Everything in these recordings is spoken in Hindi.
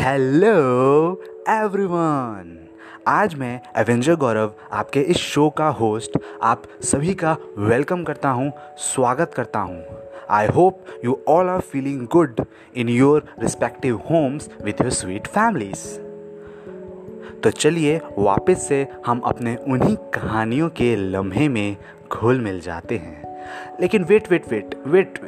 हेलो एवरीवन आज मैं एवेंजर गौरव आपके इस शो का होस्ट आप सभी का वेलकम करता हूँ, स्वागत करता हूँ। I hope you all are feeling good in your respective homes with your sweet families तो चलिए वापस से हम अपने उन्हीं कहानियों के लम्हे में घुल मिल जाते हैं। लेकिन वेट वेट वेट वेट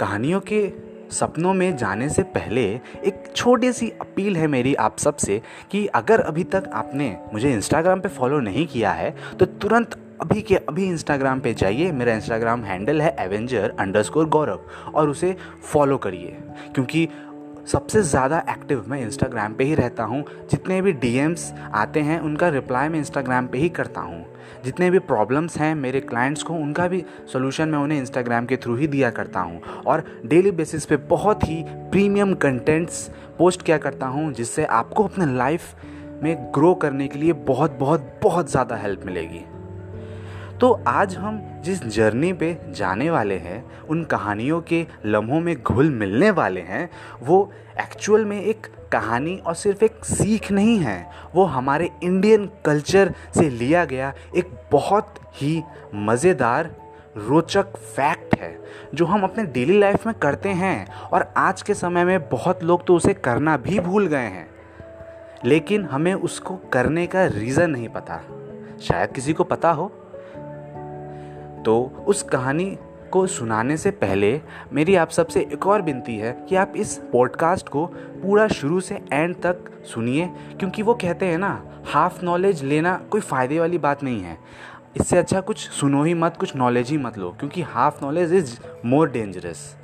कहानियों के सपनों में जाने से पहले एक छोटी सी अपील है मेरी आप सबसे कि अगर अभी तक आपने मुझे इंस्टाग्राम पे फॉलो नहीं किया है तो तुरंत अभी के अभी इंस्टाग्राम पे जाइए। मेरा इंस्टाग्राम हैंडल है एवेंजर अंडरस्कोर गौरव और उसे फॉलो करिए। क्योंकि सबसे ज़्यादा एक्टिव मैं इंस्टाग्राम पे ही रहता हूँ। जितने भी डीएम्स आते हैं, उनका रिप्लाई मैं इंस्टाग्राम पे ही करता हूँ। जितने भी प्रॉब्लम्स हैं मेरे क्लाइंट्स को, उनका भी सोल्यूशन मैं उन्हें इंस्टाग्राम के थ्रू ही दिया करता हूँ। और डेली बेसिस पे बहुत ही प्रीमियम कंटेंट्स पोस्ट किया करता हूँ, जिससे आपको अपने लाइफ में ग्रो करने के लिए बहुत बहुत बहुत ज़्यादा हेल्प मिलेगी। तो आज हम जिस जर्नी पे जाने वाले हैं, उन कहानियों के लम्हों में घुल मिलने वाले हैं, वो एक्चुअल में एक कहानी और सिर्फ़ एक सीख नहीं है, वो हमारे इंडियन कल्चर से लिया गया एक बहुत ही मज़ेदार, रोचक फैक्ट है, जो हम अपने डेली लाइफ में करते हैं, और आज के समय में बहुत लोग तो उसे करना भी भूल गए हैं। लेकिन हमें उसको करने का रीज़न नहीं पता। शायद किसी को पता हो। तो उस कहानी को सुनाने से पहले मेरी आप सबसे एक और विनती है कि आप इस पॉडकास्ट को पूरा शुरू से एंड तक सुनिए, क्योंकि वो कहते हैं ना हाफ़ नॉलेज लेना कोई फ़ायदे वाली बात नहीं है। इससे अच्छा कुछ सुनो ही मत, कुछ नॉलेज ही मत लो, क्योंकि half knowledge is more dangerous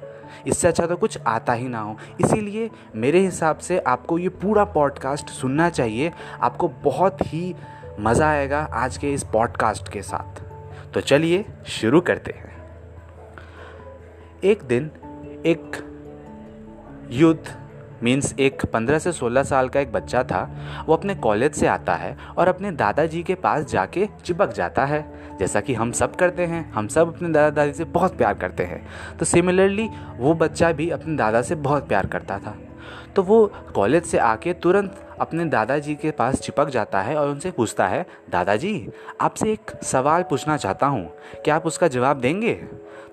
इससे अच्छा तो कुछ आता ही ना हो। इसीलिए मेरे हिसाब से आपको ये पूरा पॉडकास्ट सुनना चाहिए। आपको बहुत ही मज़ा आएगा आज के इस पॉडकास्ट के साथ। तो चलिए शुरू करते हैं। एक दिन एक युद्ध मीन्स एक 15 से 16 साल का एक बच्चा था, वो अपने कॉलेज से आता है और अपने दादाजी के पास जाके चिपक जाता है। जैसा कि हम सब करते हैं, हम सब अपने दादा दादी से बहुत प्यार करते हैं। तो सिमिलरली वो बच्चा भी अपने दादा से बहुत प्यार करता था। तो वो कॉलेज से आके तुरंत अपने दादाजी के पास चिपक जाता है और उनसे पूछता है, दादाजी, आपसे एक सवाल पूछना चाहता हूँ। क्या आप उसका जवाब देंगे?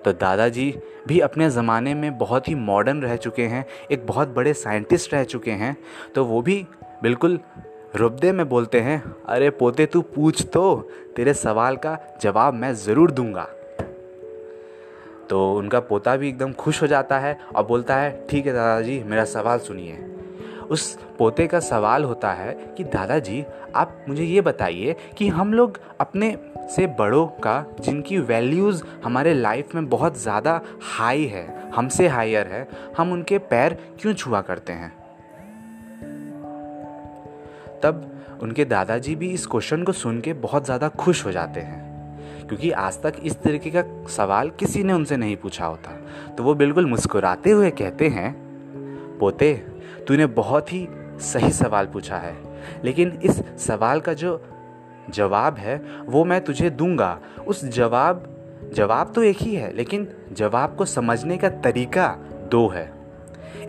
तो दादाजी भी अपने ज़माने में बहुत ही मॉडर्न रह चुके हैं, एक बहुत बड़े साइंटिस्ट रह चुके हैं तो वो भी बिल्कुल रुबदे में बोलते हैं, अरे पोते, तू पूछ तो तेरे सवाल का जवाब मैं ज़रूर दूँगा। तो उनका पोता भी एकदम खुश हो जाता है और बोलता है, ठीक है दादाजी, मेरा सवाल सुनिए। उस पोते का सवाल होता है कि, दादाजी, आप मुझे ये बताइए कि हम लोग अपने से बड़ों का, जिनकी वैल्यूज़ हमारे लाइफ में बहुत ज़्यादा हाई है, हमसे हायर है, हम उनके पैर क्यों छुआ करते हैं? तब उनके दादाजी भी इस क्वेश्चन को सुन के बहुत ज़्यादा खुश हो जाते हैं। क्योंकि आज तक इस तरीके का सवाल किसी ने उनसे नहीं पूछा होता। तो वो बिल्कुल मुस्कुराते हुए कहते हैं, पोते, तूने बहुत ही सही सवाल पूछा है। लेकिन इस सवाल का जो जवाब है, वो मैं तुझे दूँगा। उस जवाब जवाब तो एक ही है, लेकिन जवाब को समझने का तरीका दो है।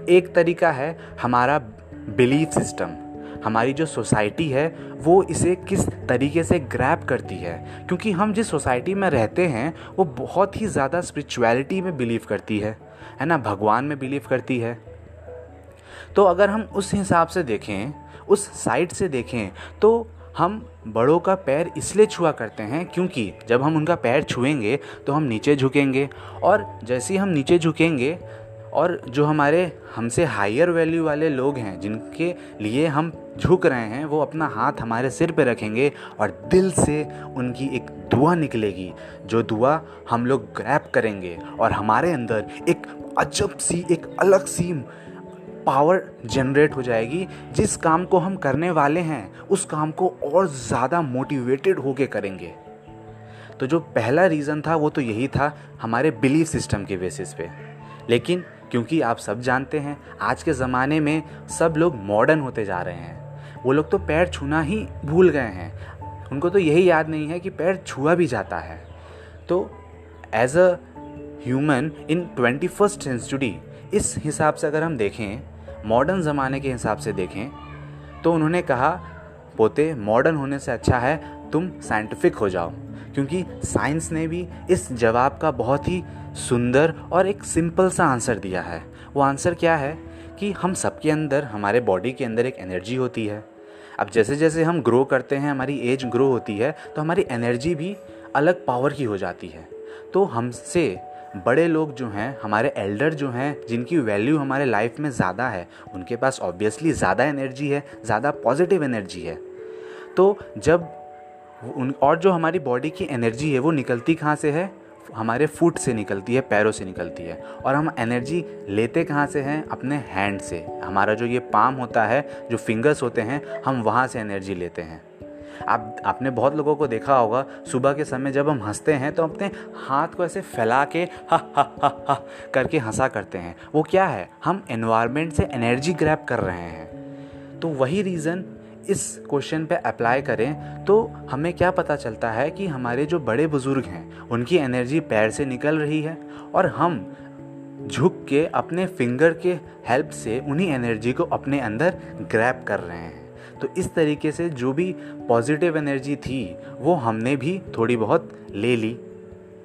एक तरीका है हमारा बिलीफ सिस्टम। हमारी जो सोसाइटी है, वो इसे किस तरीके से ग्रैप करती है? क्योंकि हम जिस सोसाइटी में रहते हैं, वो बहुत ही ज़्यादा स्पिरिचुअलिटी में बिलीव करती है। है ना? भगवान में बिलीव करती है। तो अगर हम उस हिसाब से देखें, उस साइड से देखें तो हम बड़ों का पैर इसलिए छुआ करते हैं क्योंकि जब हम उनका पैर छुएँगे तो हम नीचे झुकेंगे। और जैसे ही हम नीचे झुकेंगे और जो हमारे, हमसे हायर वैल्यू वाले लोग हैं, जिनके लिए हम झुक रहे हैं, वो अपना हाथ हमारे सिर पे रखेंगे और दिल से उनकी एक दुआ निकलेगी, जो दुआ हम लोग ग्रैप करेंगे और हमारे अंदर एक अजब सी, एक अलग सी पावर जनरेट हो जाएगी, जिस काम को हम करने वाले हैं, उस काम को और ज़्यादा मोटिवेटेड होके करेंगे। तो जो पहला रीज़न था, वो तो यही था हमारे बिलीफ सिस्टम के बेसिस पे। लेकिन क्योंकि आप सब जानते हैं, आज के ज़माने में सब लोग मॉडर्न होते जा रहे हैं। वो लोग तो पैर छूना ही भूल गए हैं। उनको तो यही याद नहीं है कि पैर छुआ भी जाता है। तो as a human in twenty first century इस हिसाब से अगर हम देखें मॉडर्न ज़माने के हिसाब से देखें तो उन्होंने कहा, पोते मॉडर्न होने से अच्छा है तुम साइंटिफिक हो जाओ। क्योंकि साइंस ने भी इस जवाब का बहुत ही सुंदर और एक सिंपल सा आंसर दिया है। वो आंसर क्या है? कि हम सबके अंदर, हमारे बॉडी के अंदर एक एनर्जी होती है। अब जैसे जैसे हम ग्रो करते हैं, हमारी एज ग्रो होती है तो हमारी एनर्जी भी अलग पावर की हो जाती है। तो हमसे बड़े लोग जो हैं, हमारे एल्डर जो हैं, जिनकी वैल्यू हमारे लाइफ में ज़्यादा है, उनके पास ऑब्वियसली ज़्यादा एनर्जी है, ज़्यादा पॉजिटिव एनर्जी है। तो जब उन, और जो हमारी बॉडी की एनर्जी है, वो निकलती कहाँ से है? हमारे फुट से निकलती है, पैरों से निकलती है। और हम एनर्जी लेते कहाँ से हैं? अपने हैंड से। हमारा जो ये पाम होता है, जो फिंगर्स होते हैं, हम वहाँ से एनर्जी लेते हैं। आप, आपने बहुत लोगों को देखा होगा, सुबह के समय जब हम हँसते हैं तो अपने हाथ को ऐसे फैला के हा हा हा हा, करके हंसा करते हैं। वो क्या है? हम एनवायरनमेंट से एनर्जी ग्रैप कर रहे हैं। तो वही रीज़न इस क्वेश्चन पे अप्लाई करें तो हमें क्या पता चलता है कि हमारे जो बड़े बुज़ुर्ग हैं, उनकी एनर्जी पैर से निकल रही है और हम झुक के अपने फिंगर के हेल्प से उन्हीं एनर्जी को अपने अंदर ग्रैप कर रहे हैं। तो इस तरीके से जो भी पॉजिटिव एनर्जी थी, वो हमने भी थोड़ी बहुत ले ली,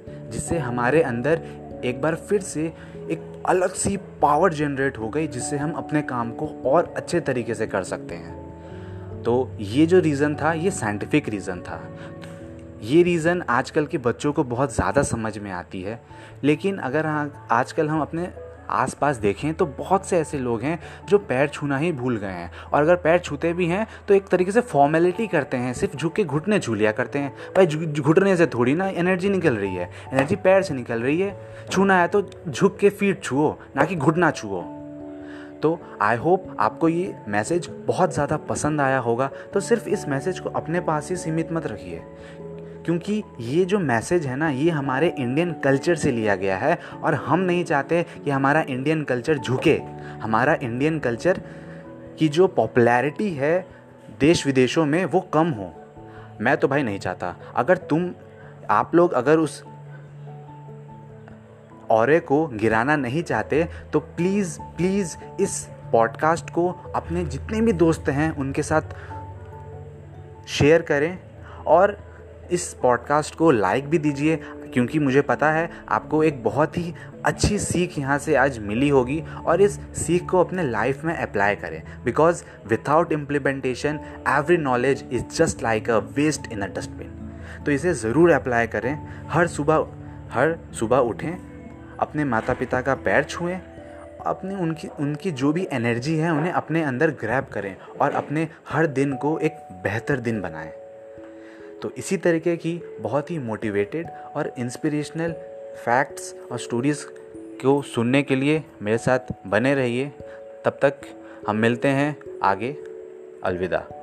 जिससे हमारे अंदर एक बार फिर से एक अलग सी पावर जनरेट हो गई, जिससे हम अपने काम को और अच्छे तरीके से कर सकते हैं। तो ये जो रीज़न था ये साइंटिफिक रीज़न था। ये रीज़न आजकल के बच्चों को बहुत ज़्यादा समझ में आती है लेकिन अगर हाँ, आजकल हम अपने आसपास देखें तो बहुत से ऐसे लोग हैं जो पैर छूना ही भूल गए हैं। और अगर पैर छूते भी हैं तो एक तरीके से फॉर्मेलिटी करते हैं सिर्फ़ झुक के घुटने छू लिया करते हैं। भाई घुटने से थोड़ी ना एनर्जी निकल रही है। एनर्जी पैर से निकल रही है। छूना है तो झुक के फीट छुओ ना कि घुटना छुओ। तो आई होप आपको ये मैसेज बहुत ज़्यादा पसंद आया होगा। तो सिर्फ़ इस मैसेज को अपने पास ही सीमित मत रखिए। क्योंकि ये जो मैसेज है ना, ये हमारे इंडियन कल्चर से लिया गया है और हम नहीं चाहते कि हमारा इंडियन कल्चर झुके। हमारा इंडियन कल्चर की जो पॉपुलैरिटी है देश विदेशों में वो कम हो। मैं तो भाई नहीं चाहता। अगर तुम, आप लोग अगर उस और को गिराना नहीं चाहते तो प्लीज़ प्लीज़ इस पॉडकास्ट को अपने जितने भी दोस्त हैं, उनके साथ शेयर करें और इस पॉडकास्ट को लाइक भी दीजिए, क्योंकि मुझे पता है आपको एक बहुत ही अच्छी सीख यहाँ से आज मिली होगी और इस सीख को अपने लाइफ में अप्लाई करें। Because without implementation every knowledge is just like a waste in a dustbin तो इसे ज़रूर अप्लाई करें। हर सुबह हर सुबह उठें अपने माता पिता का पैर छुएँ, अपनी उनकी उनकी जो भी एनर्जी है, उन्हें अपने अंदर ग्रैब करें और अपने हर दिन को एक बेहतर दिन बनाएँ। तो इसी तरीके की बहुत ही मोटिवेटेड और इंस्पिरेशनल फैक्ट्स और स्टोरीज़ को सुनने के लिए मेरे साथ बने रहिए। तब तक हम मिलते हैं आगे। अलविदा।